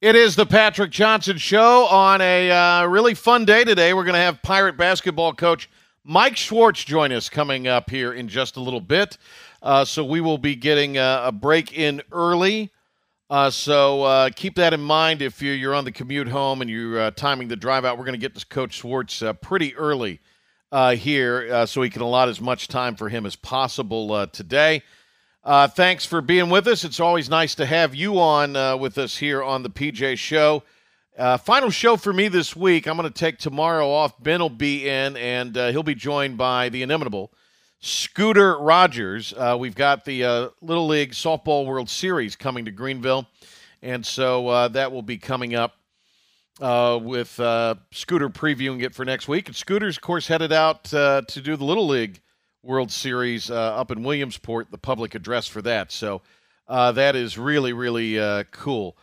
It is the Patrick Johnson Show on a uh, really fun day today. We're going to have Pirate basketball coach Mike Schwartz join us coming up here in just a little bit. Uh, so we will be getting a, a break in early. Uh, so uh, keep that in mind if you're, you're, on the commute home and you're uh, timing the drive out. We're going to get this Coach Schwartz uh, pretty early here so we can allot as much time for him as possible today. Uh, thanks for being with us. It's always nice to have you on uh, with us here on the PJ Show. Uh, final show for me this week. I'm going to take tomorrow off. Ben will be in, and uh, he'll be joined by the inimitable Scooter Rogers. Uh, we've got the uh, Little League Softball World Series coming to Greenville, and so that will be coming up with Scooter previewing it for next week. And Scooter's, of course, headed out to do the Little League World Series uh, up in Williamsport, the public address for that. So uh, that is really, really uh, cool.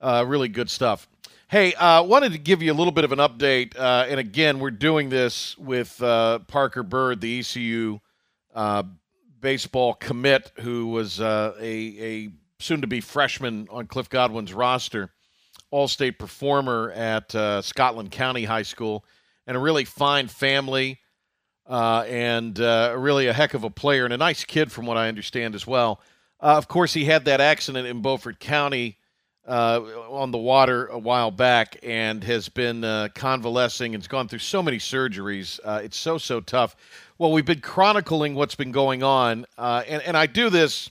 Uh, really good stuff. Hey, uh, wanted to give you a little bit of an update. Uh, and again, we're doing this with Parker Byrd, the ECU baseball commit, who was a, a soon to be freshman on Cliff Godwin's roster, all state performer at Scotland County High School, and a really fine family uh, and uh, really a heck of a player and a nice kid, from what I understand as well. Uh, of course, he had that accident in Beaufort County uh, on the water a while back and has been uh, convalescing and has gone through so many surgeries. Uh, it's so, so tough. Well, we've been chronicling what's been going on, and, and I do this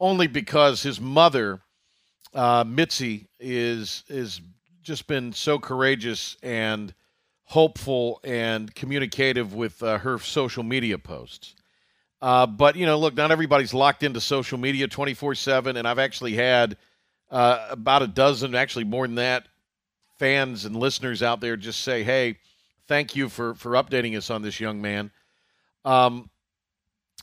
only because his mother, Mitzi, is is just been so courageous and – hopeful and communicative with uh, her social media posts. Uh, but, you know, look, not everybody's locked into social media 24 7. And I've actually had uh, about a dozen, actually more than that, fans and listeners out there just say, hey, thank you for, for updating us on this young man. Um,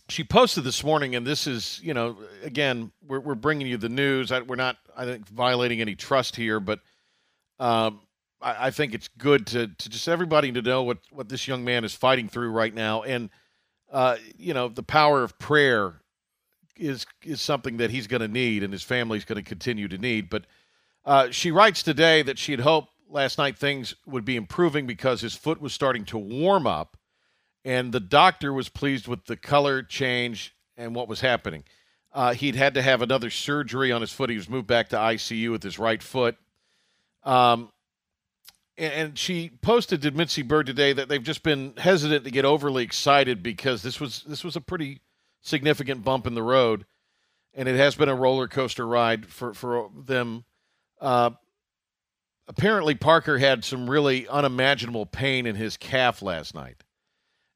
she posted this morning, and this is, you know, again, we're, we're bringing you the news. I, we're not, I think, violating any trust here, but um, I, I think it's good to, to just everybody to know what, what this young man is fighting through right now. And, uh, you know, the power of prayer is is something that he's going to need and his family's going to continue to need. But uh, she writes today that she had hoped last night things would be improving because his foot was starting to warm up, and the doctor was pleased with the color change and what was happening. Uh, he'd had to have another surgery on his foot. He was moved back to ICU with his right foot. Um, and she posted to Mitzi Byrd today that they've just been hesitant to get overly excited because this was this was a pretty significant bump in the road, and it has been a roller coaster ride for for them. Uh, apparently, Parker had some really unimaginable pain in his calf last night,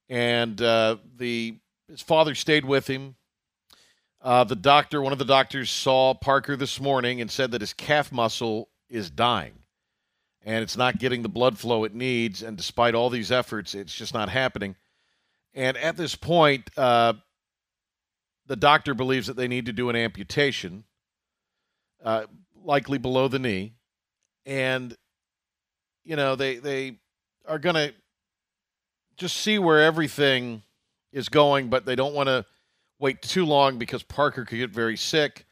and uh, the his father stayed with him. Uh, the doctor, one of the doctors, saw Parker this morning and said that his calf muscle is dying and it's not getting the blood flow it needs. And despite all these efforts, it's just not happening. And at this point, uh, the doctor believes that they need to do an amputation, uh, likely below the knee, and you know they they are going to just see where everything is going, but they don't want to wait too long because Parker could get very sick.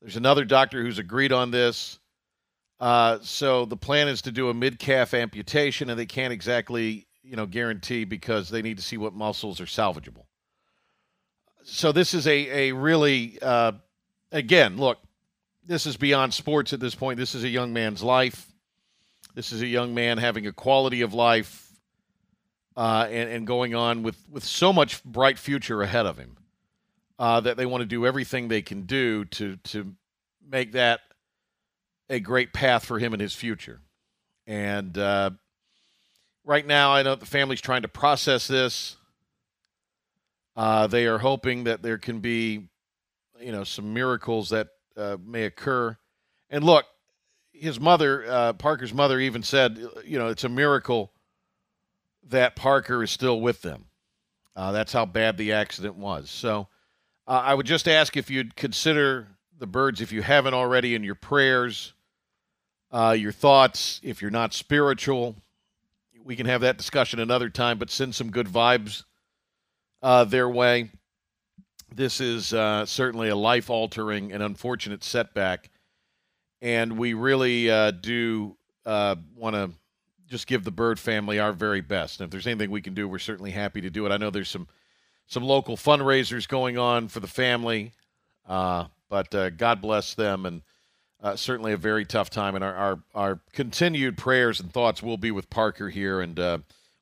There's another doctor who's agreed on this. Uh, so the plan is to do a mid calf amputation, and they can't exactly, you know, guarantee because they need to see what muscles are salvageable. So this is a a really uh, again look, this is beyond sports at this point. This is a young man's life. This is a young man having a quality of life uh, and, and going on with, with so much bright future ahead of him uh, that they want to do everything they can do to to make that a great path for him in his future. And uh, right now, I know the family's trying to process this. Uh, they are hoping that there can be, you know, some miracles that uh, may occur. And look, his mother, uh, Parker's mother, even said, you know, it's a miracle that Parker is still with them. Uh, that's how bad the accident was. So uh, I would just ask if you'd consider the Byrds, if you haven't already, in your prayers uh, your thoughts. If you're not spiritual, we can have that discussion another time, but send some good vibes uh, their way. This is uh, certainly a life altering and unfortunate setback. and we really uh, do uh, want to just give the Byrd family our very best. And if there's anything we can do, we're certainly happy to do it. I know there's some some local fundraisers going on for the family, uh, but uh, God bless them, and uh, certainly a very tough time. And our, our, our continued prayers and thoughts will be with Parker here, and uh,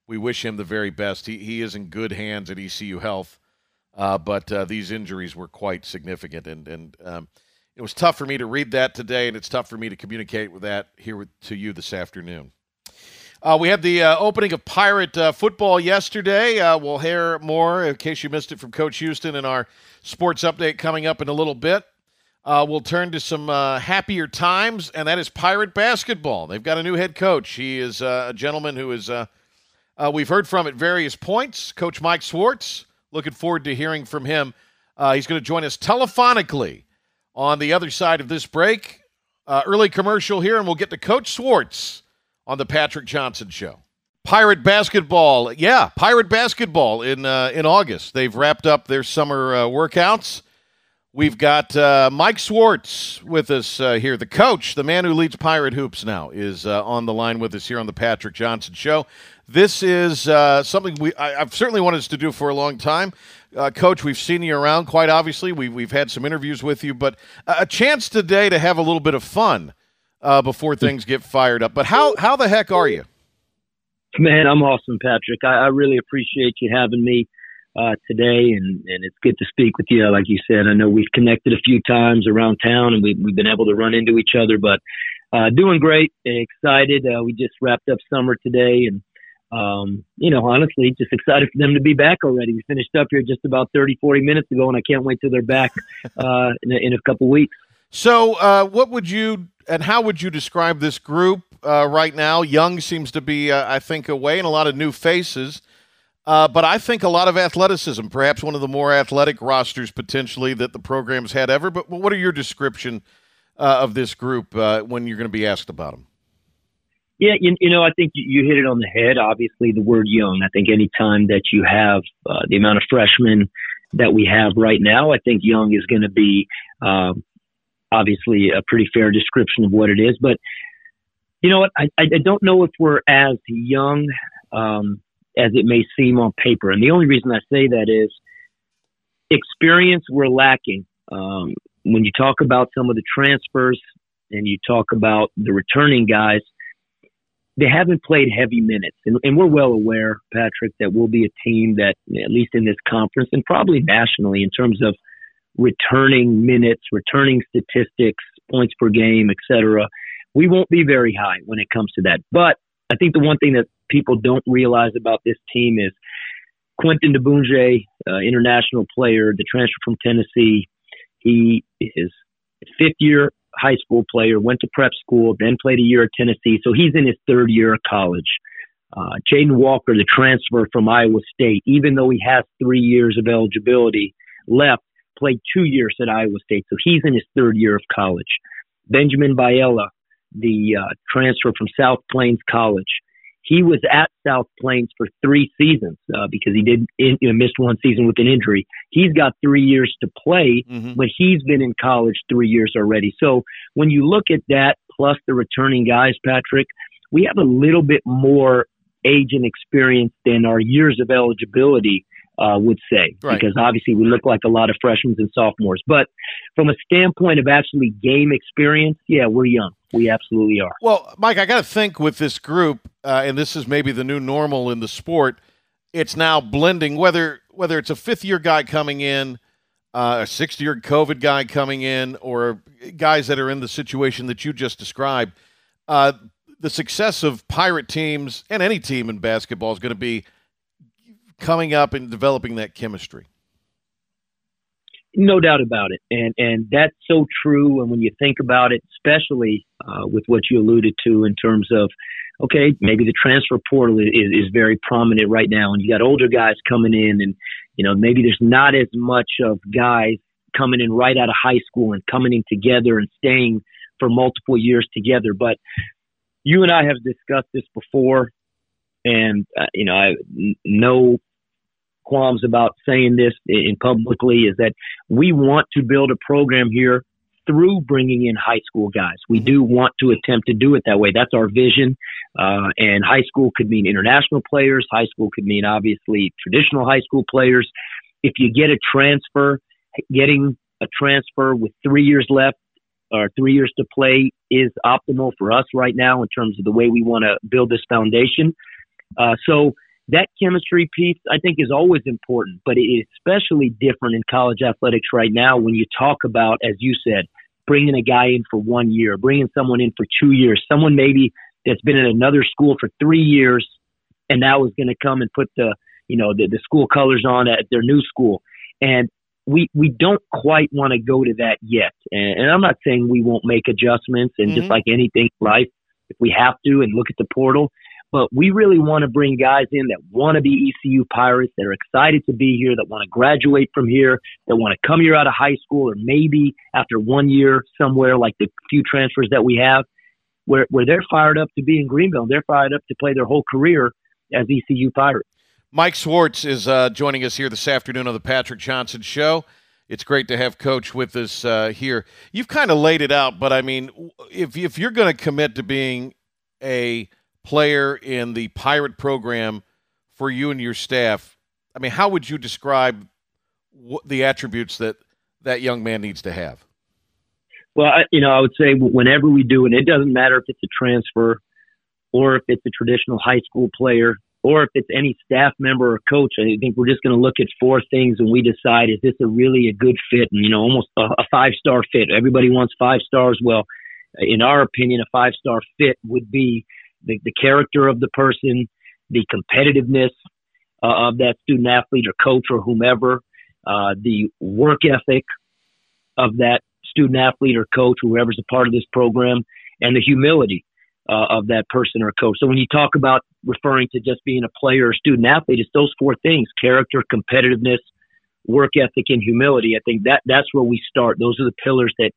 we wish him the very best. He he is in good hands at ECU Health, uh, but uh, these injuries were quite significant, and and um, it was tough for me to read that today, and it's tough for me to communicate with that here with, to you this afternoon. Uh, we had the uh, opening of Pirate football yesterday. We'll hear more in case you missed it from Coach Houston in our sports update coming up in a little bit. Uh, we'll turn to some uh, happier times, and that is Pirate basketball. They've got a new head coach. He is a gentleman who is we've heard from at various points. Coach Mike Schwartz. Looking forward to hearing from him. he's going to join us telephonically on the other side of this break. early commercial here, and we'll get to Coach Schwartz on the Patrick Johnson Show. Pirate basketball, yeah, Pirate basketball in uh, in August. They've wrapped up their summer uh, workouts. We've got uh, Mike Schwartz with us uh, here, the coach, the man who leads Pirate Hoops now, is uh, on the line with us here on the Patrick Johnson Show. This is uh, something we I, have certainly wanted us to do for a long time. coach, we've seen you around quite obviously. We, we've had some interviews with you, but a chance today to have a little bit of fun uh, before things get fired up. But how how the heck are you? Man, I'm awesome, Patrick. I, I really appreciate you having me uh, today, and, and it's good to speak with you. Like you said, I know we've connected a few times around town, and we, we've been able to run into each other. But uh, doing great, excited. Uh, we just wrapped up summer today, and um, you know, honestly, just excited for them to be back already. We finished up here just about 30, 40 minutes ago, and I can't wait till they're back uh, in, a, in a couple weeks. So, uh, what would you and how would you describe this group uh, right now? Young seems to be, uh, I think, away, and a lot of new faces. Uh, but I think a lot of athleticism, perhaps one of the more athletic rosters potentially that the program's had ever. But what are your description uh, of this group uh, when you're going to be asked about them? Yeah, you, you, know, I think you hit it on the head. Obviously, the word young. I think any time that you have uh, the amount of freshmen that we have right now, I think young is going to be um, obviously a pretty fair description of what it is. But you know what? I, I don't know if we're as young um, as it may seem on paper. And the only reason I say that is experience we're lacking. Um, when you talk about some of the transfers and you talk about the returning guys, they haven't played heavy minutes. And, and, we're well aware, Patrick, that we'll be a team that, at least in this conference and probably nationally, in terms of returning minutes, returning statistics, points per game, etc. We won't be very high when it comes to that. But I think the one thing that people don't realize about this team is Quentin Diboundje, uh, international player, the transfer from Tennessee. He is fifth year high school player, went to prep school, then played a year at Tennessee. So he's in his third year of college. Uh, Jaden Walker, the transfer from Iowa State, even though he has three years of eligibility left, played two years at Iowa State, so he's in his third year of college. Benjamin Biella, the uh, transfer from South Plains College, he was at South Plains for three seasons uh, because he did in, you know, missed one season with an injury. He's got three years to play, mm-hmm. but he's been in college three years already. So when you look at that plus the returning guys, Patrick, we have a little bit more age and experience than our years of eligibility uh, would say, right. because obviously we look like a lot of freshmen and sophomores. But from a standpoint of actually game experience, yeah, we're young. We absolutely are. Well, Mike, I got to think with this group, uh, and this is maybe the new normal in the sport. It's now blending whether whether it's a fifth year guy coming in, uh, a sixth year COVID guy coming in, or guys that are in the situation that you just described. Uh, the success of pirate teams and any team in basketball is going to be coming up and developing that chemistry. No doubt about it, and and that's so true. And when you think about it, especially uh, with what you alluded to in terms of, okay, maybe the transfer portal is, is very prominent right now, and you got older guys coming in, and you know maybe there's not as much of guys coming in right out of high school and coming in together and staying for multiple years together. But you and I have discussed this before, and uh, you know I no qualms about saying this in publicly is that we want to build a program here through bringing in high school guys. We do want to attempt to do it that way. That's our vision. Uh, and high school could mean international players. High school could mean obviously traditional high school players. If you get a transfer, getting a transfer with three years left or three years to play is optimal for us right now in terms of the way we want to build this foundation. Uh, so that chemistry piece, I think, is always important, but it is especially different in college athletics right now when you talk about, as you said, bringing a guy in for one year, bringing someone in for two years, someone maybe that's been in another school for three years and now is going to come and put the, you know, the, the school colors on at their new school. And we, we don't quite want to go to that yet. And, and, I'm not saying we won't make adjustments and mm-hmm. just like anything in life, if we have to and look at the portal, but we really want to bring guys in that want to be ECU Pirates, that are excited to be here, that want to graduate from here, that want to come here out of high school, or maybe after one year somewhere like the few transfers that we have, where, where they're fired up to be in Greenville. They're fired up to play their whole career as ECU Pirates. Mike Schwartz is uh, joining us here this afternoon on the Patrick Johnson Show. It's great to have Coach with us uh, here. You've kind of laid it out, but I mean, if if you're going to commit to being a player in the Pirate program for you and your staff, I mean, how would you describe the attributes that that young man needs to have? Well, I, you know, I would say whenever we do, and it doesn't matter if it's a transfer or if it's a traditional high school player or if it's any staff member or coach, I think we're just going to look at four things and we decide is this a really a good fit and you know almost a, a five star fit. Everybody wants five stars. Well, in our opinion, a five star fit would be the, the character of the person, the competitiveness uh, of that student athlete or coach or whomever, uh, the work ethic of that student athlete or coach, whoever's a part of this program, and the humility uh, of that person or coach. So when you talk about referring to just being a player or student athlete, it's those four things: character, competitiveness, work ethic, and humility. I think that that's where we start. Those are the pillars that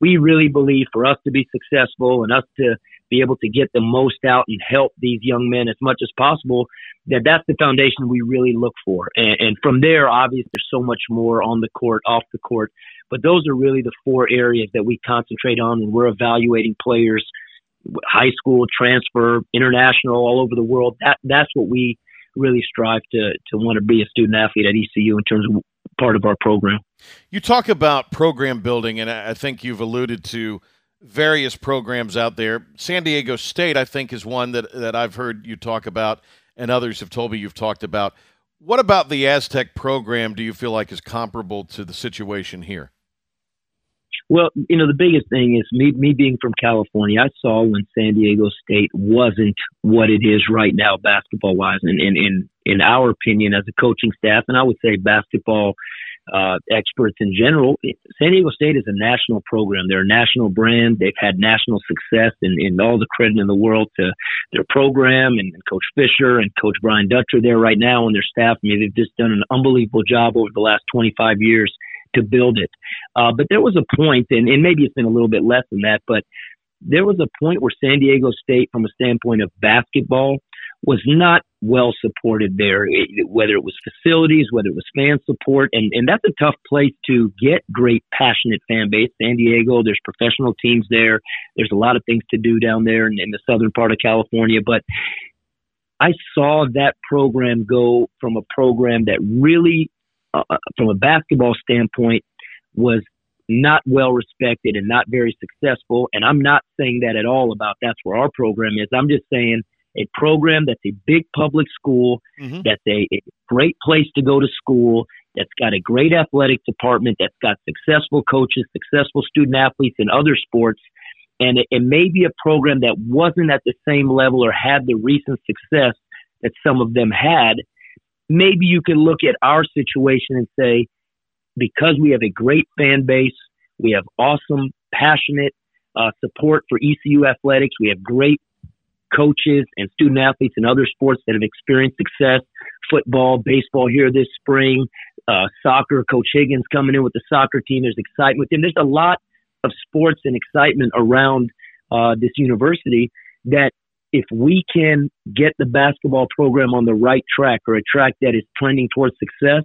we really believe for us to be successful and us to be able to get the most out and help these young men as much as possible, that that's the foundation we really look for. And, and from there, obviously, there's so much more on the court, off the court. But those are really the four areas that we concentrate on when we're evaluating players, high school, transfer, international, all over the world. That that's what we really strive to to want to be a student athlete at ECU in terms of part of our program. You talk about program building, and I think you've alluded to various programs out there. San Diego State, I think, is one that, that I've heard you talk about, and others have told me you've talked about. What about the Aztec program do you feel like is comparable to the situation here? Well, you know, the biggest thing is me, me being from California, I saw when San Diego State wasn't what it is right now basketball wise. And in, in, in our opinion as a coaching staff, and I would say basketball uh, experts in general, San Diego State is a national program. They're a national brand. They've had national success, and, and all the credit in the world to their program and, and Coach Fisher and Coach Brian Dutcher there right now and their staff. I mean, they've just done an unbelievable job over the last 25 years to build it. Uh, but there was a point, and, and maybe it's been a little bit less than that, but there was a point where San Diego State, from a standpoint of basketball, was not well supported there, whether it was facilities, whether it was fan support, and, and that's a tough place to get great, passionate fan base. San Diego, there's professional teams there. There's a lot of things to do down there in, in the southern part of California, but I saw that program go from a program that really, uh, uh from a basketball standpoint, was not well respected and not very successful. And I'm not saying that at all about that's where our program is. I'm just saying a program that's a big public school, mm-hmm. that's a, a great place to go to school, that's got a great athletic department, that's got successful coaches, successful student athletes in other sports. And it, it may be a program that wasn't at the same level or had the recent success that some of them had. Maybe you can look at our situation and say, because we have a great fan base, we have awesome, passionate uh, support for ECU athletics, we have great coaches and student athletes in other sports that have experienced success. Football, baseball here this spring, uh, soccer. Coach Higgins coming in with the soccer team. There's excitement with him. There's a lot of sports and excitement around uh, this university that if we can get the basketball program on the right track or a track that is trending towards success,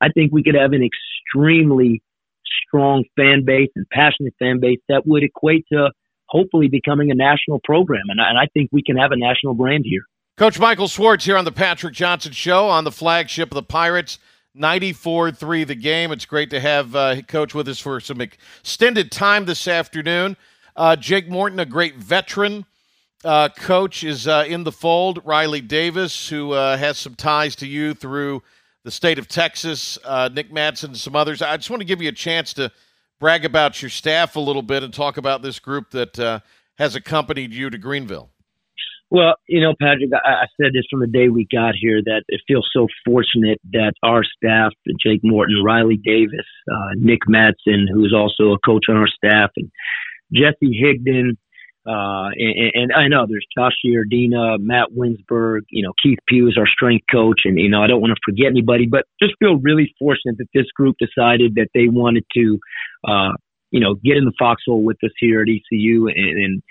I think we could have an extremely strong fan base and passionate fan base that would equate to hopefully becoming a national program. And, and I think we can have a national brand here. Coach Michael Schwartz here on the Patrick Johnson Show on the flagship of the Pirates. 94 3 the game. It's great to have uh, Coach with us for some extended time this afternoon. Uh, Jake Morton, a great veteran uh, coach, is uh, in the fold. Riley Davis, who uh, has some ties to you through the state of Texas, uh, Nick and some others. I just want to give you a chance to brag about your staff a little bit and talk about this group that has accompanied you to Greenville. Well, you know, Patrick, I, I said this from the day we got here that it feels so fortunate that our staff, Jake Morton, Riley Davis, uh, Nick Matson, who's also a coach on our staff, and Jesse Higdon, uh, and, and, I know there's Josh Giardina, Matt Winsberg, you know, Keith Pugh is our strength coach. And, you know, I don't want to forget anybody, but just feel really fortunate that this group decided that they wanted to, uh, you know, get in the foxhole with us here at ECU and, and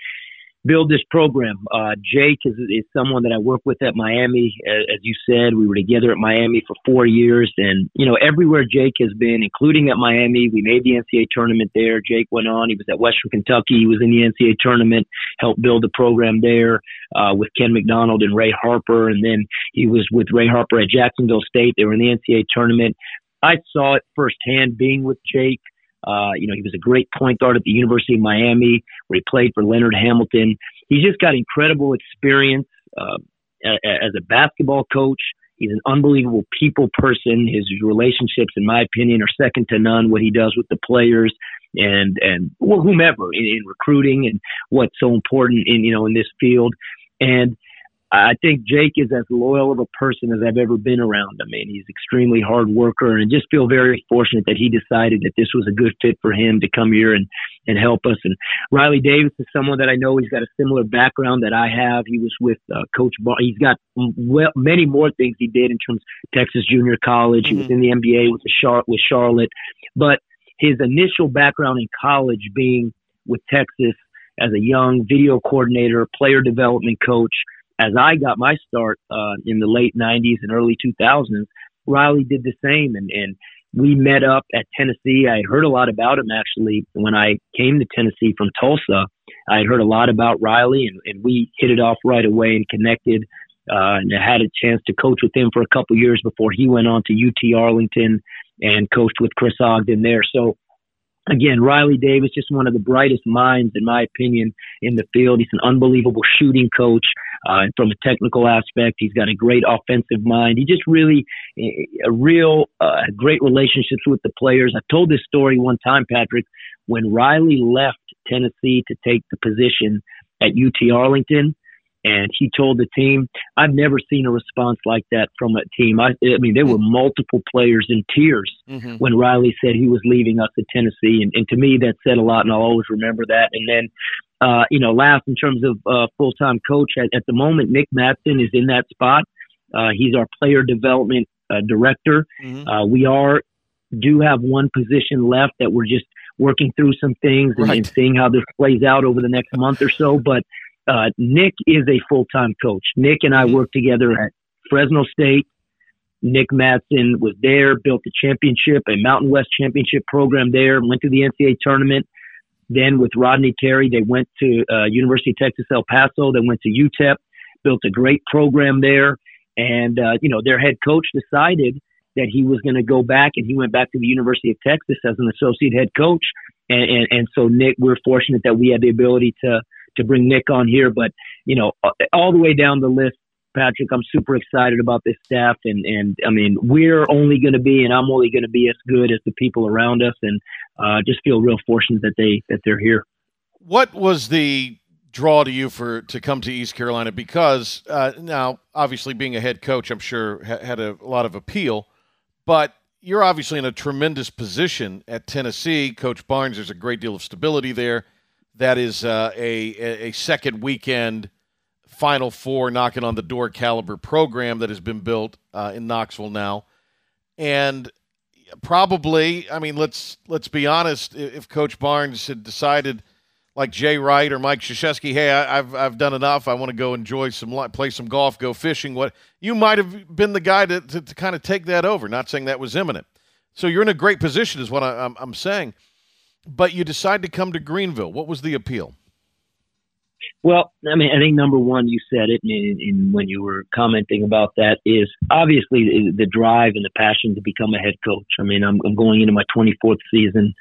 build this program. Uh, Jake is, is someone that I work with at Miami. As, as, you said, we were together at Miami for four years, and you know everywhere Jake has been, including at Miami, we made the NCAA tournament there. Jake went on; he was at Western Kentucky. He was in the NCAA tournament, helped build the program there uh, with Ken McDonald and Ray Harper, and then he was with Ray Harper at Jacksonville State. They were in the NCAA tournament. I saw it firsthand being with Jake. Uh, you know, he was a great point guard at the University of Miami where he played for Leonard Hamilton. He's just got incredible experience uh, as a basketball coach. He's an unbelievable people person. His relationships, in my opinion, are second to none. What he does with the players and and whomever in, in recruiting and what's so important in you know in this field. And I think Jake is as loyal of a person as I've ever been around. I mean, he's extremely hard worker and I just feel very fortunate that he decided that this was a good fit for him to come here and, and help us. And Riley Davis is someone that I know he's got a similar background that I have. He was with uh, Coach Bar. He's got well, many more things he did in terms of Texas Junior College. Mm-hmm. He was in the NBA with the Char- with Charlotte, but his initial background in college being with Texas as a young video coordinator, player development coach – as I got my start uh, in the late 90s and early 2000s, Riley did the same. And, and we met up at Tennessee. I heard a lot about him actually when I came to Tennessee from Tulsa. I had heard a lot about Riley, and, and we hit it off right away and connected. Uh, and I had a chance to coach with him for a couple years before he went on to UT Arlington and coached with Chris Ogden there. So again, Riley Davis, just one of the brightest minds, in my opinion, in the field. He's an unbelievable shooting coach. Uh, from a technical aspect, he's got a great offensive mind. He just really a real uh, great relationships with the players. I've told this story one time, Patrick, when Riley left Tennessee to take the position at UT Arlington. And he told the team, I've never seen a response like that from a team. I, I mean, there were multiple players in tears mm-hmm. when Riley said he was leaving us at Tennessee. And, and to me, that said a lot, and I'll always remember that. And then, uh, you know, last in terms of uh, full time coach at, at the moment, Nick Matson is in that spot. Uh, he's our player development uh, director. Mm-hmm. Uh, we are do have one position left that we're just working through some things and, right. and seeing how this plays out over the next month or so. But uh, Nick is a full time coach. Nick and I mm-hmm. worked together at Fresno State. Nick Matson was there, built a championship, a Mountain West championship program there, went to the NCAA tournament. Then with Rodney Terry, they went to uh, University of Texas El Paso. They went to UTEP, built a great program there. And, uh, you know, their head coach decided that he was going to go back and he went back to the University of Texas as an associate head coach. And, and, and so Nick, we're fortunate that we had the ability to, to bring Nick on here. But you know, all the way down the list, Patrick, I'm super excited about this staff, and and I mean, we're only going to be, and I'm only going to be as good as the people around us, and uh, just feel real fortunate that they that they're here. What was the draw to you for to come to East Carolina? Because uh, now, obviously, being a head coach, I'm sure ha- had a, lot of appeal, but you're obviously in a tremendous position at Tennessee. Coach Barnes, there's a great deal of stability there that is uh, a, a second weekend Final Four knocking on the door caliber program that has been built uh, in Knoxville now, and probably, I mean, let's let's be honest. If Coach Barnes had decided, like Jay Wright or Mike Krzyzewski, hey, I, have I've done enough. I want to go enjoy some play some golf, go fishing. What you might have been the guy to, to, to kind of take that over. Not saying that was imminent. So you're in a great position, is what I, I'm, I'm saying. But you decide to come to Greenville. What was the appeal? Well, I mean, I think number one, you said it, and, when you were commenting about that, is obviously the drive and the passion to become a head coach. I mean, I'm, I'm going into my 24th season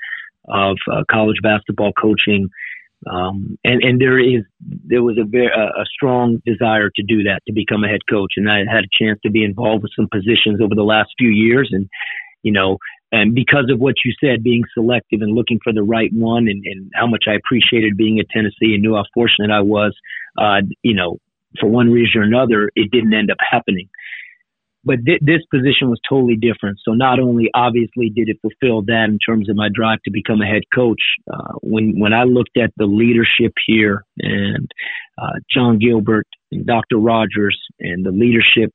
of uh, college basketball coaching, um, and and there is there was a very a strong desire to do that to become a head coach, and I had a chance to be involved with some positions over the last few years, and you know, and because of what you said, being selective and looking for the right one, and, and how much I appreciated being at Tennessee and knew how fortunate I was, uh, you know, for one reason or another, it didn't end up happening. But th- this position was totally different. So not only obviously did it fulfill that in terms of my drive to become a head coach, uh, when when I looked at the leadership here and uh, Jon Gilbert and Dr. Rogers and the leadership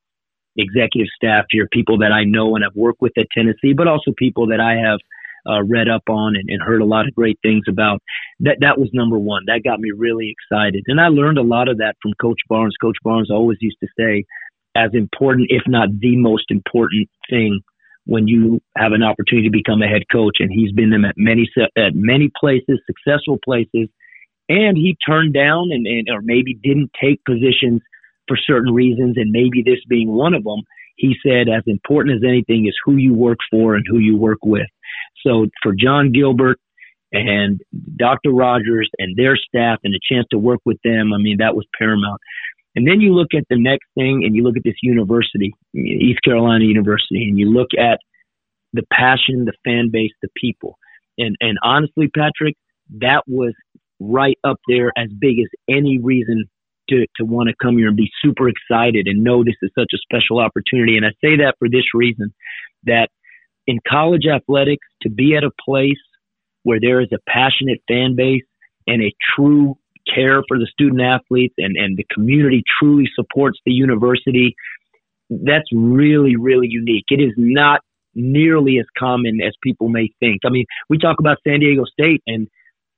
executive staff here, people that I know and have worked with at Tennessee, but also people that I have uh, read up on and, and, heard a lot of great things about. That that was number one. That got me really excited, and I learned a lot of that from Coach Barnes. Coach Barnes always used to say, as important, if not the most important thing, when you have an opportunity to become a head coach, and he's been them at many at many places, successful places, and he turned down and, and or maybe didn't take positions for certain reasons, and maybe this being one of them, he said, as important as anything is who you work for and who you work with. So for Jon Gilbert and Dr. Rogers and their staff and the chance to work with them, I mean, that was paramount. And then you look at the next thing and you look at this university, East Carolina University, and you look at the passion, the fan base, the people. And, and honestly, Patrick, that was right up there as big as any reason to, to want to come here and be super excited and know this is such a special opportunity. And I say that for this reason that in college athletics, to be at a place where there is a passionate fan base and a true care for the student athletes and, and the community truly supports the university, that's really, really unique. It is not nearly as common as people may think. I mean, we talk about San Diego State and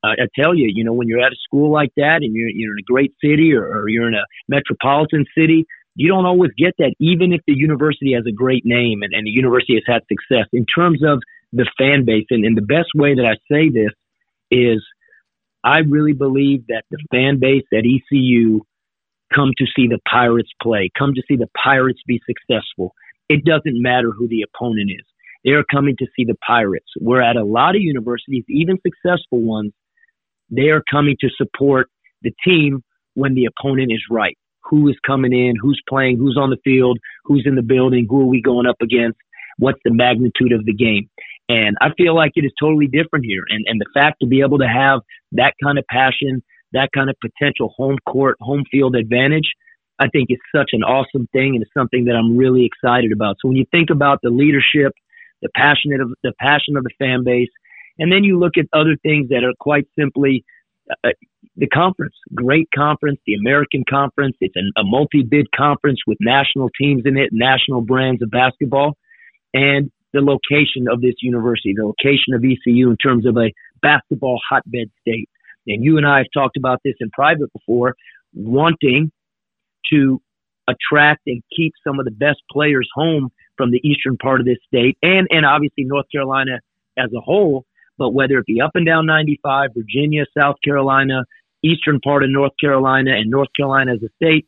uh, I tell you, you know, when you're at a school like that and you're, you're in a great city or, or you're in a metropolitan city, you don't always get that, even if the university has a great name and, and the university has had success in terms of the fan base. And, and the best way that I say this is I really believe that the fan base at ECU come to see the Pirates play, come to see the Pirates be successful. It doesn't matter who the opponent is. They're coming to see the Pirates. We're at a lot of universities, even successful ones, they are coming to support the team when the opponent is right. Who is coming in? Who's playing? Who's on the field? Who's in the building? Who are we going up against? What's the magnitude of the game? And I feel like it is totally different here. And, and the fact to be able to have that kind of passion, that kind of potential home court, home field advantage, I think is such an awesome thing and it's something that I'm really excited about. So when you think about the leadership, the passionate of the passion of the fan base, and then you look at other things that are quite simply uh, the conference, great conference, the American Conference. It's an, a multi-bid conference with national teams in it, national brands of basketball, and the location of this university, the location of ECU in terms of a basketball hotbed state. And you and I have talked about this in private before, wanting to attract and keep some of the best players home from the eastern part of this state and, and obviously North Carolina as a whole but whether it be up and down 95, Virginia, South Carolina, eastern part of North Carolina, and North Carolina as a state,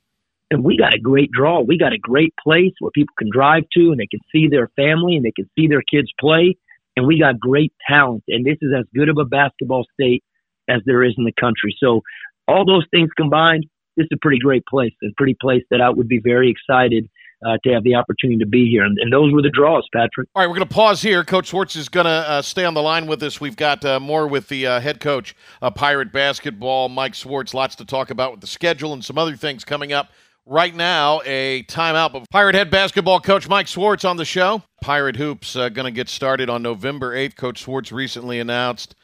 and we got a great draw. We got a great place where people can drive to and they can see their family and they can see their kids play. And we got great talent. And this is as good of a basketball state as there is in the country. So all those things combined, this is a pretty great place, a pretty place that I would be very excited uh, to have the opportunity to be here. And, and, those were the draws, Patrick. All right, we're going to pause here. Coach Schwartz is going to uh, stay on the line with us. We've got uh, more with the uh, head coach of Pirate Basketball, Mike Schwartz. Lots to talk about with the schedule and some other things coming up. Right now, a timeout. But Pirate head basketball coach Mike Schwartz on the show. Pirate Hoops uh, going to get started on November 8th. Coach Schwartz recently announced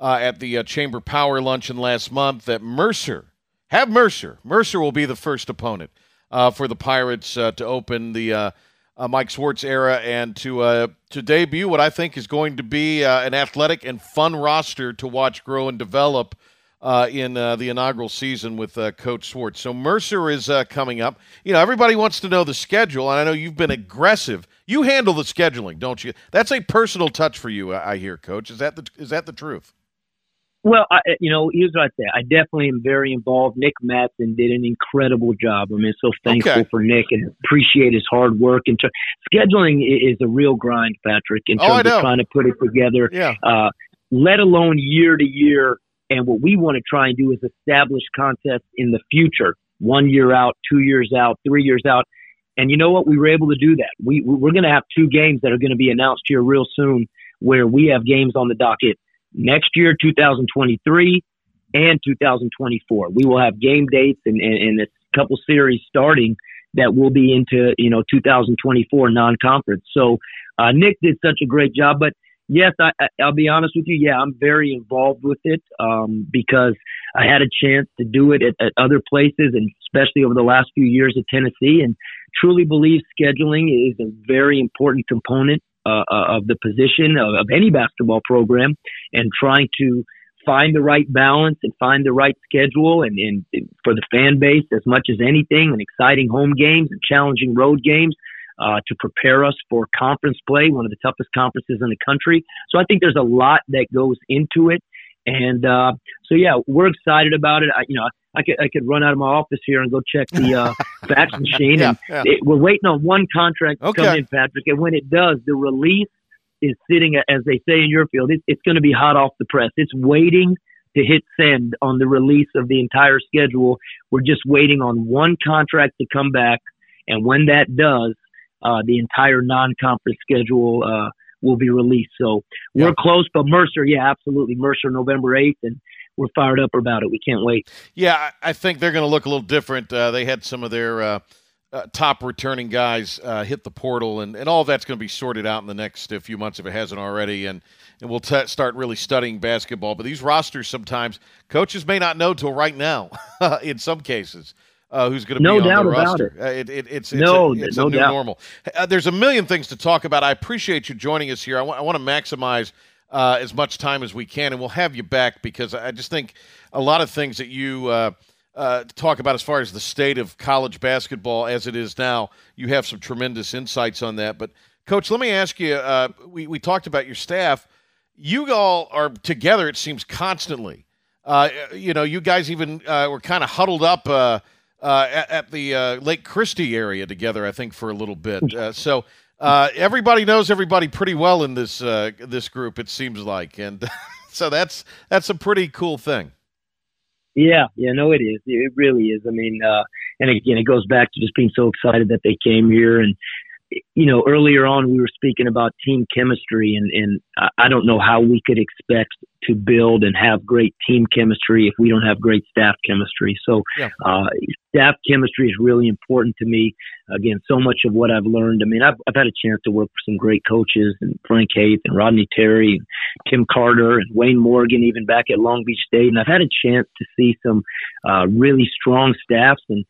uh, at the Chamber Power Luncheon last month that Mercer, have Mercer, Mercer will be the first opponent uh, for the Pirates uh, to open the uh, uh Mike Schwartz era and to uh, to debut what I think is going to be an athletic and fun roster to watch grow and develop. in the inaugural season with Coach Schwartz. So Mercer is coming up. You know, everybody wants to know the schedule, and I know you've been aggressive. You handle the scheduling, don't you? That's a personal touch for you, I hear, Coach. Is that the is that the truth? Well, I, you know, here's what I say. I definitely am very involved. Nick Matson did an incredible job. I mean, so thankful okay. for Nick and appreciate his hard work. And scheduling is a real grind, Patrick, in oh, terms oh, of trying to put it together. Yeah. Uh, let alone year to year. And what we want to try and do is establish contests in the future, one year out, two years out, three years out. And you know what? We were able to do that. We, we're going to have two games that are going to be announced here real soon where we have games on the docket next year, 2023 and 2024. We will have game dates and, and, and a couple series starting that will be into, you know, 2024 non-conference. So, uh, Nick did such a great job, but yes, I, I'll be honest with you. Yeah, I'm very involved with it, um, because I had a chance to do it at, at other places and especially over the last few years at Tennessee and truly believe scheduling is a very important component uh, uh, of the position of, of any basketball program and trying to find the right balance and find the right schedule and, and, for the fan base as much as anything and exciting home games and challenging road games uh, to prepare us for conference play, one of the toughest conferences in the country. So I think there's a lot that goes into it. And uh, so, yeah, we're excited about it. I, you know, I could I could run out of my office here and go check the uh, fax machine. yeah, and yeah. It, we're waiting on one contract to okay. come in, Patrick. And when it does, the release is sitting, as they say in your field, it, it's going to be hot off the press. It's waiting to hit send on the release of the entire schedule. We're just waiting on one contract to come back, and when that does, uh, the entire non-conference schedule uh, will be released. So we're yeah. close, but Mercer, yeah, absolutely, Mercer, November eighth, and we're fired up about it. We can't wait. Yeah, I think they're going to look a little different. Uh, they had some of their uh, uh, top returning guys uh, hit the portal, and, and all that's going to be sorted out in the next few months if it hasn't already. And and we'll t- start really studying basketball. But these rosters sometimes coaches may not know till right now. in some cases. Uh, who's going to no be on the roster. It. Uh, it, it, it's, it's no, a, it's no a new doubt. normal. Uh, there's a million things to talk about. I appreciate you joining us here. I, w- I want to maximize uh, as much time as we can, and we'll have you back because I just think a lot of things that you uh, uh, talk about as far as the state of college basketball as it is now, you have some tremendous insights on that. But, Coach, let me ask you uh, we, we talked about your staff. You all are together, it seems, constantly. Uh, you know, you guys even uh, were kind of huddled up. At, at, the Lake Christie area together, I think, for a little bit. so, uh, everybody knows everybody pretty well in this uh, this group. It seems like, and so that's that's a pretty cool thing. Yeah, yeah, no, it is. It really is. I mean, uh, and again, it goes back to just being so excited that they came here and you know, earlier on we were speaking about team chemistry, and, and I don't know how we could expect to build and have great team chemistry if we don't have great staff chemistry. So, yeah. uh, staff chemistry is really important to me. Again, so much of what I've learned. I mean, I've, I've had a chance to work with some great coaches, and Frank Haith and Rodney Terry, and Tim Carter, and Wayne Morgan, even back at Long Beach State, and I've had a chance to see some uh, really strong staffs and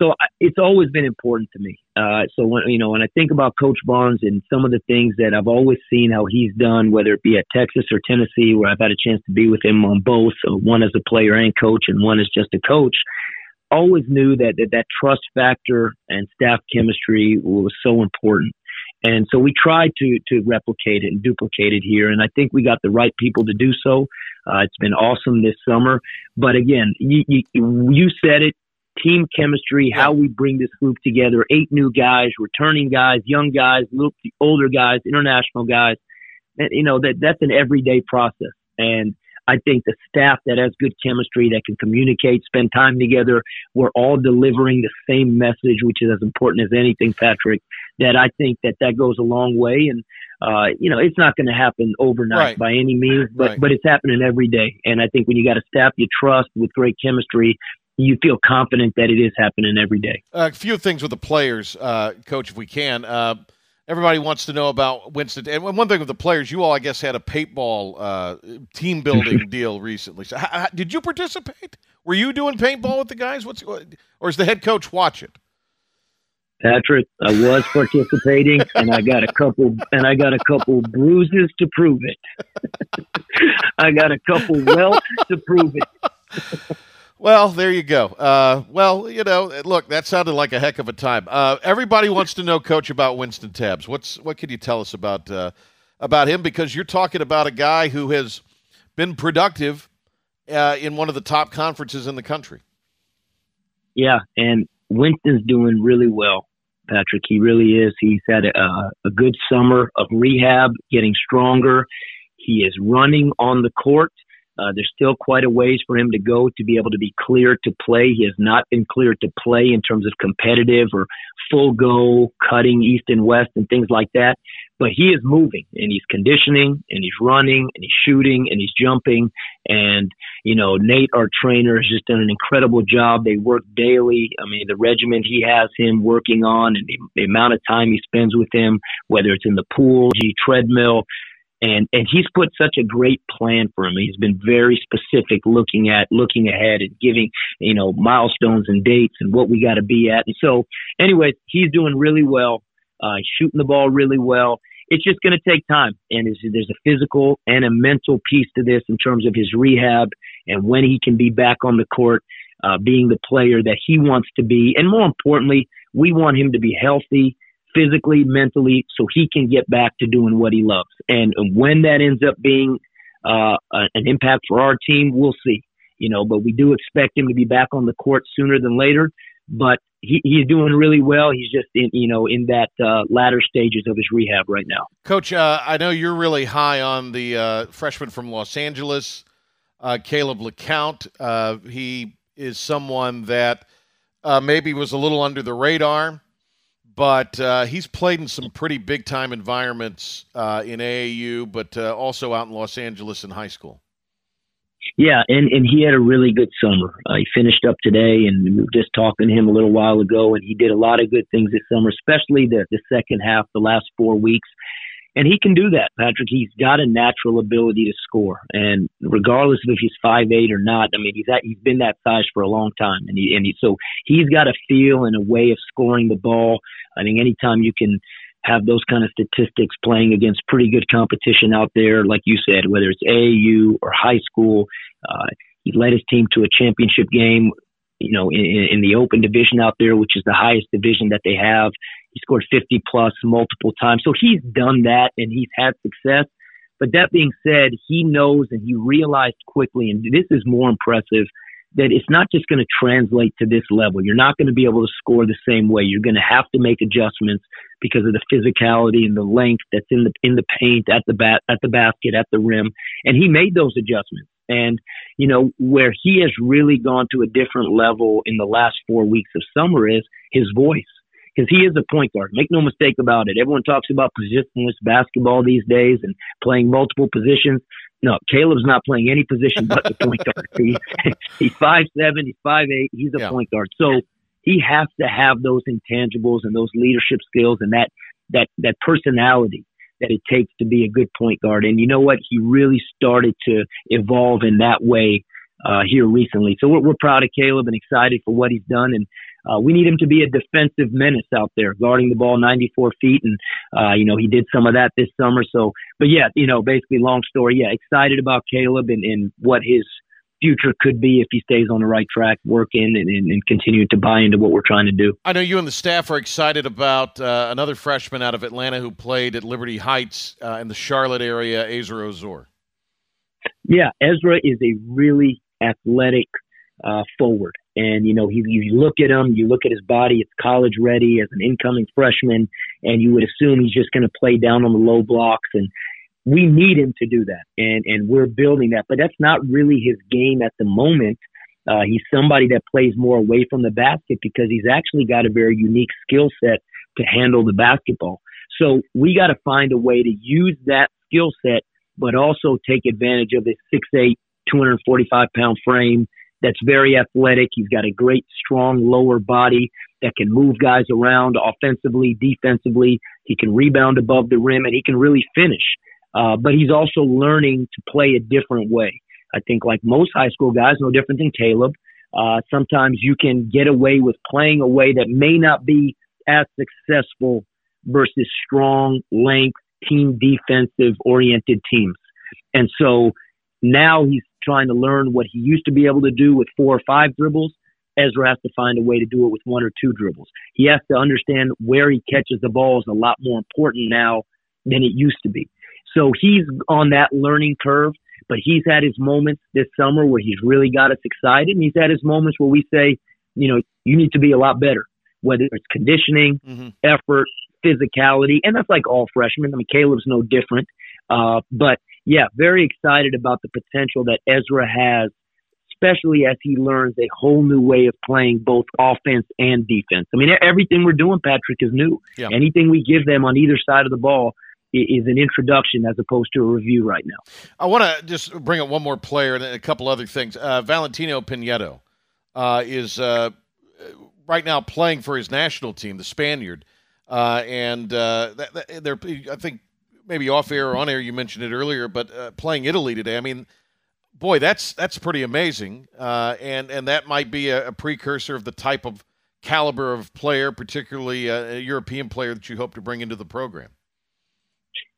so it's always been important to me. Uh, so when you know when I think about Coach Barnes and some of the things that I've always seen how he's done, whether it be at Texas or Tennessee, where I've had a chance to be with him on both, so one as a player and coach, and one as just a coach, always knew that that, that trust factor and staff chemistry was so important. And so we tried to to replicate it and duplicate it here, and I think we got the right people to do so. Uh, it's been awesome this summer, but again, you, you, you said it team chemistry, how we bring this group together. Eight new guys, returning guys, young guys, little older guys, international guys. And, you know that that's an everyday process. And I think the staff that has good chemistry, that can communicate, spend time together, we're all delivering the same message, which is as important as anything, Patrick. That I think that that goes a long way. And uh, you know, it's not going to happen overnight right. by any means, but right. but it's happening every day. And I think when you got a staff you trust with great chemistry, you feel confident that it is happening every day. A few things with the players, uh, coach, if we can. Uh, everybody wants to know about Wynston. And one thing with the players, you all, I guess, had a paintball uh, team building deal recently. So, how, how, did you participate? Were you doing paintball with the guys? What's or is the head coach watch it? Patrick, I was participating, and I got a couple, and I got a couple bruises to prove it. I got a couple welts to prove it. Well, there you go. Uh, well, you know, look, that sounded like a heck of a time. Uh, everybody wants to know, Coach, about Wynston Tabbs. What's what can you tell us about uh, about him? Because you're talking about a guy who has been productive uh, in one of the top conferences in the country. Yeah, and Wynston's doing really well, Patrick. He really is. He's had a, a good summer of rehab, getting stronger. He is running on the court. Uh, there's still quite a ways for him to go to be able to be clear to play. He has not been cleared to play in terms of competitive or full go, cutting east and west and things like that. But he is moving and he's conditioning and he's running and he's shooting and he's jumping. And, you know, Nate, our trainer, has just done an incredible job. They work daily. I mean, the regimen he has him working on and the, the amount of time he spends with him, whether it's in the pool, G treadmill, and and he's put such a great plan for him. He's been very specific, looking at looking ahead and giving you know milestones and dates and what we got to be at. And so, anyway, he's doing really well. Uh, shooting the ball really well. It's just going to take time, and there's a physical and a mental piece to this in terms of his rehab and when he can be back on the court, uh, being the player that he wants to be, and more importantly, we want him to be healthy physically, mentally, so he can get back to doing what he loves. And when that ends up being uh, an impact for our team, we'll see. You know, but we do expect him to be back on the court sooner than later. But he, he's doing really well. He's just in, you know, in that uh, latter stages of his rehab right now. Coach, uh, I know you're really high on the uh, freshman from Los Angeles, uh, Caleb LeCount. Uh, he is someone that maybe was a little under the radar but uh, he's played in some pretty big time environments uh, in AAU, but uh, also out in Los Angeles in high school. Yeah, and, and he had a really good summer. Uh, he finished up today, and we were just talking to him a little while ago, and he did a lot of good things this summer, especially the, the second half, the last four weeks. And he can do that, Patrick. He's got a natural ability to score, and regardless of if he's five eight or not, I mean, he's at, he's been that size for a long time, and he and he, so he's got a feel and a way of scoring the ball. I think anytime you can have those kind of statistics playing against pretty good competition out there, like you said, whether it's AAU or high school, uh, he led his team to a championship game you know, in, in the open division out there, which is the highest division that they have. Scored 50 plus multiple times. So he's done that and he's had success. But that being said, he knows and he realized quickly, and this is more impressive, that it's not just going to translate to this level. You're not going to be able to score the same way. You're going to have to make adjustments because of the physicality and the length that's in the in the paint at the bat at the basket at the rim. And he made those adjustments. And, you know, where he has really gone to a different level in the last four weeks of summer is his voice. Because he is a point guard. Make no mistake about it. Everyone talks about positionless basketball these days and playing multiple positions. No, Caleb's not playing any position but the point guard. He, he's five seven, he's five eight, he's a yeah. point guard. So he has to have those intangibles and those leadership skills and that that that personality that it takes to be a good point guard. And you know what? He really started to evolve in that way uh, here recently. So we're, we're proud of Caleb and excited for what he's done. And uh, we need him to be a defensive menace out there, guarding the ball 94 feet. And, uh, you know, he did some of that this summer. So, but yeah, you know, basically, long story. Yeah, excited about Caleb and, and what his future could be if he stays on the right track, working and, and, and continuing to buy into what we're trying to do. I know you and the staff are excited about uh, another freshman out of Atlanta who played at Liberty Heights uh, in the Charlotte area, Ezra Ausar. Yeah, Ezra is a really athletic uh, forward. And, you know, he, you look at him, you look at his body, it's college ready as an incoming freshman, and you would assume he's just going to play down on the low blocks and we need him to do that, and and we're building that. But that's not really his game at the moment. Uh, he's somebody that plays more away from the basket because he's actually got a very unique skill set to handle the basketball. So we got to find a way to use that skill set, but also take advantage of his 6'8", 245 pound frame that's very athletic. He's got a great, strong lower body that can move guys around offensively, defensively. He can rebound above the rim, and he can really finish. Uh, but he's also learning to play a different way. I think, like most high school guys, no different than Caleb. Uh, sometimes you can get away with playing a way that may not be as successful versus strong, length, team defensive oriented teams. And so now he's trying to learn what he used to be able to do with four or five dribbles. Ezra has to find a way to do it with one or two dribbles. He has to understand where he catches the ball is a lot more important now than it used to be. So he's on that learning curve, but he's had his moments this summer where he's really got us excited. And he's had his moments where we say, you know, you need to be a lot better, whether it's conditioning, mm-hmm. effort, physicality. And that's like all freshmen. I mean, Caleb's no different. Uh, but yeah, very excited about the potential that Ezra has, especially as he learns a whole new way of playing both offense and defense. I mean, everything we're doing, Patrick, is new. Yeah. Anything we give them on either side of the ball is an introduction as opposed to a review right now. I want to just bring up one more player and a couple other things. Uh, Valentino Pinedo uh, is uh, right now playing for his national team, the Spaniard, uh, and uh, they're I think maybe off air or on air you mentioned it earlier, but uh, playing Italy today. I mean, boy, that's that's pretty amazing, and and that might be a, a, precursor of the type of caliber of player, particularly a European player that you hope to bring into the program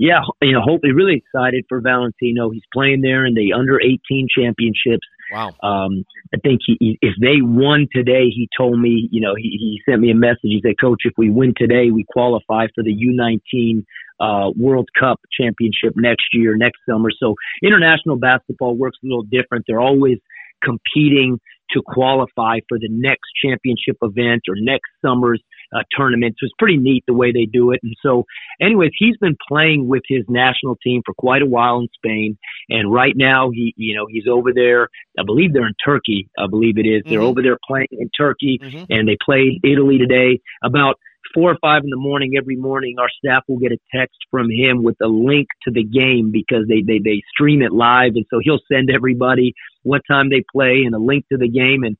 yeah, you know, hopefully really excited for Valentino. He's playing there in the under 18 championships. Wow. Um, I think he, if they won today, he told me, you know, he, he sent me a message. He said, Coach, if we win today, we qualify for the U19 uh, World Cup championship next year, next summer. So international basketball works a little different. They're always competing to qualify for the next championship event or next summer's uh, tournament. So it's pretty neat the way they do it. And so, anyways, he's been playing with his national team for quite a while in Spain, and right now he, you know, he's over there. I believe they're in Turkey. I believe it is. Mm-hmm. They're over there playing in Turkey, mm-hmm. and they played Italy today. About four or five in the morning every morning, our staff will get a text from him with a link to the game because they, they, they stream it live. And so he'll send everybody what time they play and a link to the game. And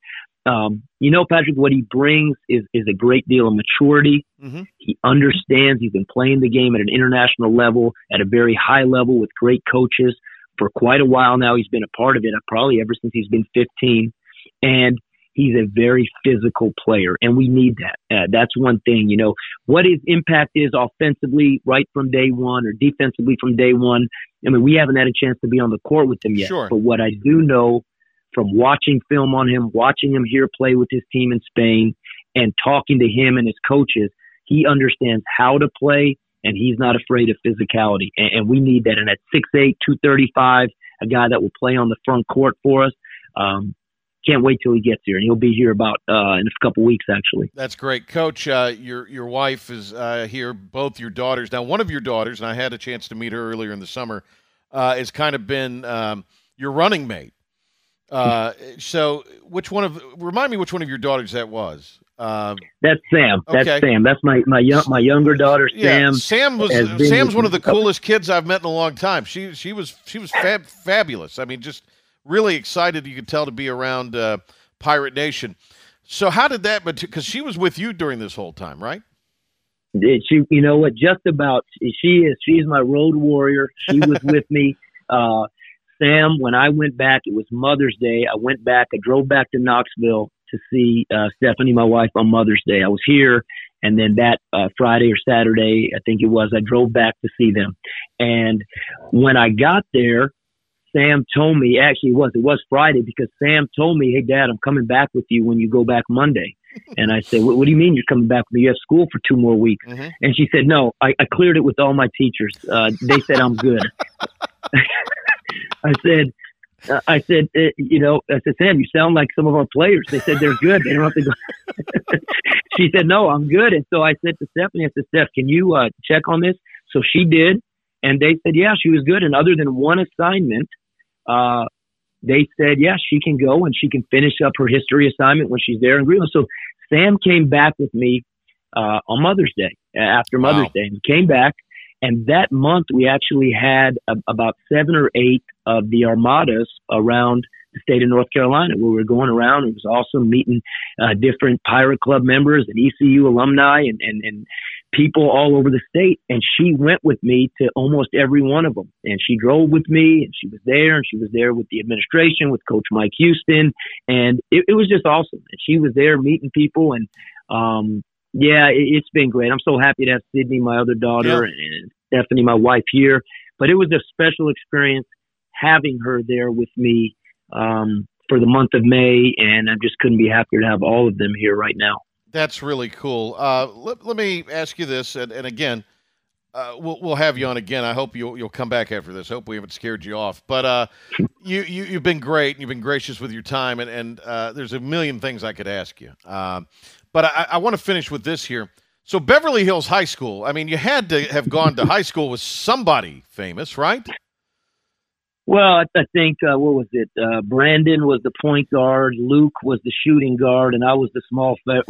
um, you know, Patrick, what he brings is is a great deal of maturity. Mm-hmm. He understands. He's been playing the game at an international level, at a very high level, with great coaches for quite a while now. He's been a part of it, probably ever since he's been 15, and he's a very physical player, and we need that. Uh, that's one thing. You know, what his impact is offensively right from day one, or defensively from day one. I mean, we haven't had a chance to be on the court with him yet. Sure. But what I do know from watching film on him, watching him here play with his team in Spain, and talking to him and his coaches, he understands how to play and he's not afraid of physicality. And, and we need that. And at 6'8, 235, a guy that will play on the front court for us. Um, can't wait till he gets here, and he'll be here about uh, in a couple weeks, actually. That's great, Coach. Uh, your your wife is uh, here. Both your daughters. Now, one of your daughters, and I had a chance to meet her earlier in the summer, uh, has kind of been um, your running mate. Uh, so, which one of remind me which one of your daughters that was? Um, That's Sam. That's okay. Sam. That's my my young my younger daughter Sam. Yeah, Sam was Sam's one of the coolest kids I've met in a long time. She she was she was fab, fabulous. I mean, just really excited. You could tell to be around uh, Pirate Nation. So how did that? Because she was with you during this whole time, right? Did she? You know what? Just about. She is. She's my road warrior. She was with me. Uh, Sam, when I went back, it was Mother's Day. I went back. I drove back to Knoxville to see uh, Stephanie, my wife, on Mother's Day. I was here, and then that uh, Friday or Saturday, I think it was, I drove back to see them. And when I got there, Sam told me, actually, it was it was Friday because Sam told me, "Hey, Dad, I'm coming back with you when you go back Monday." And I said, what, what, do you mean you're coming back with me? You have school for two more weeks." Mm-hmm. And she said, "No, I, I cleared it with all my teachers. Uh, they said I'm good." I said, uh, I said, uh, you know, I said, Sam, you sound like some of our players. They said they're good. They don't have to go. she said, no, I'm good. And so I said to Stephanie, I said, Steph, can you uh, check on this? So she did. And they said, yeah, she was good. And other than one assignment, uh, they said, yeah, she can go and she can finish up her history assignment when she's there in Greenville. So Sam came back with me uh, on Mother's Day, after Mother's wow. Day. And came back. And that month, we actually had a, about seven or eight of the armadas around the state of North Carolina where we were going around. It was awesome meeting uh, different Pirate Club members and ECU alumni and, and, and people all over the state. And she went with me to almost every one of them. And she drove with me and she was there and she was there with the administration, with Coach Mike Houston. And it, it was just awesome. And she was there meeting people. And, um, yeah, it, has been great. I'm so happy to have Sydney, my other daughter, yeah. and Stephanie, my wife here. But it was a special experience having her there with me um, for the month of May, and I just couldn't be happier to have all of them here right now. That's really cool. Uh, let, let me ask you this, and, and again, uh, we'll we'll have you on again. I hope you'll you'll come back after this. Hope we haven't scared you off. But uh, you you you've been great. and You've been gracious with your time, and and uh, there's a million things I could ask you. Uh, but I, I want to finish with this here. So Beverly Hills High School. I mean, you had to have gone to high school with somebody famous, right? Well, I, I think uh, what was it? Uh, Brandon was the point guard, Luke was the shooting guard, and I was the small fa-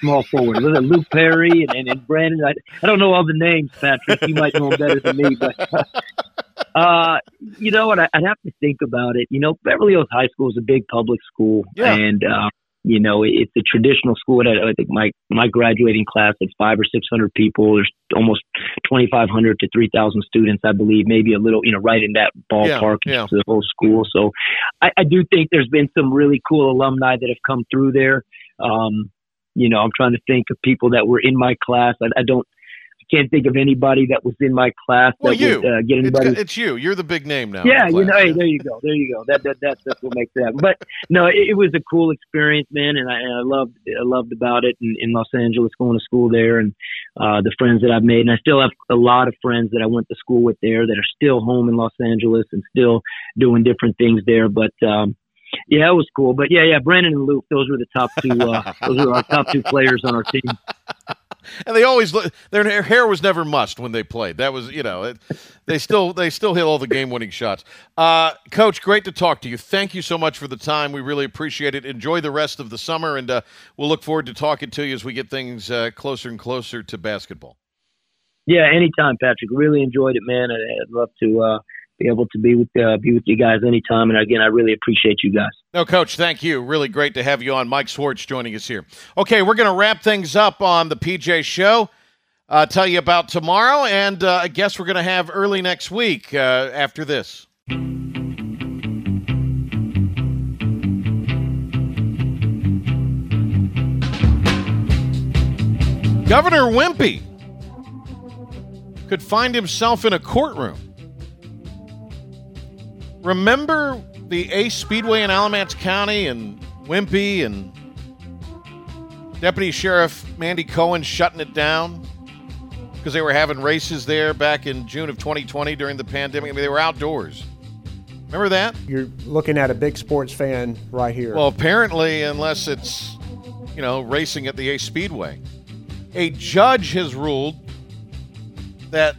small forward. Was it Luke Perry and, and, and Brandon? I, I don't know all the names, Patrick. You might know them better than me, but uh, you know what? I, I'd have to think about it. You know, Beverly Hills High School is a big public school, Yeah. and uh, you know it's a traditional school. I I think my my graduating class had five or six hundred people. There's almost twenty five hundred to three thousand students, I believe, maybe a little, you know, right in that ballpark Yeah, yeah. the whole school. So I, I do think there's been some really cool alumni that have come through there. Um, you know, I'm trying to think of people that were in my class. I, I don't, can't think of anybody that was in my class Well, that you. would uh, get It's, anybody. it's you. You're the big name now. yeah, you know, hey, there you go, there you go. That that, that that's what makes happen. But no, it, it was a cool experience, man, and I, and I loved I loved about it in, in Los Angeles, going to school there, and uh, the friends that I've made, and I still have a lot of friends that I went to school with there that are still home in Los Angeles and still doing different things there. But um, yeah, it was cool. But yeah, yeah, Brandon and Luke, those were the top two. Uh, those were our top two players on our team. And they always look their hair was never mussed when they played. That was you know it, they still they still hit all the game winning shots. Uh, coach great to talk to you. Thank you so much for the time. We really appreciate it. Enjoy the rest of the summer and uh, we'll look forward to talking to you as we get things uh, closer and closer to basketball. Yeah, anytime, Patrick. Really enjoyed it, man. I- I'd love to uh, be able to be with uh, be with you guys anytime. And again, I really appreciate you guys. no coach thank you really great to have you on Mike Schwartz joining us here okay we're going to wrap things up on the pj show uh, tell you about tomorrow and uh, i guess we're going to have early next week uh, after this Governor Wimpy could find himself in a courtroom. Remember the Ace Speedway in Alamance County and Wimpy and Deputy Sheriff Mandy Cohen shutting it down because they were having races there back in June of 2020 during the pandemic. I mean, they were outdoors. Remember that? You're looking at a big sports fan right here. Well, apparently, unless it's, you know, racing at the Ace Speedway. A judge has ruled that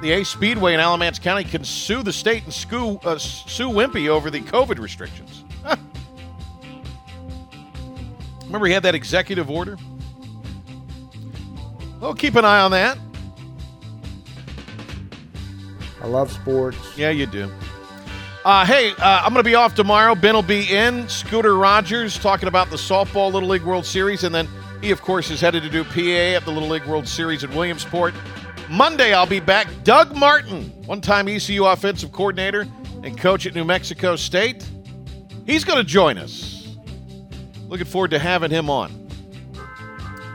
the Ace Speedway in Alamance County can sue the state and sue, uh, sue Wimpy over the COVID restrictions. Remember, he had that executive order? Well, keep an eye on that. I love sports. Yeah, you do. Uh, hey, uh, I'm going to be off tomorrow. Ben will be in. Scooter Rogers talking about the softball Little League World Series, and then he, of course, is headed to do PA at the Little League World Series at Williamsport. Monday, I'll be back. Doug Martin, one-time ECU offensive coordinator and coach at New Mexico State, he's going to join us. Looking forward to having him on.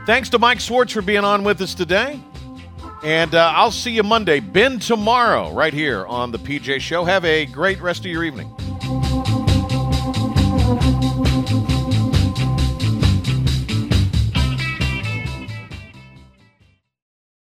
Thanks to Mike Schwartz for being on with us today. And uh, I'll see you Monday. Ben tomorrow, right here on the PJ Show. Have a great rest of your evening.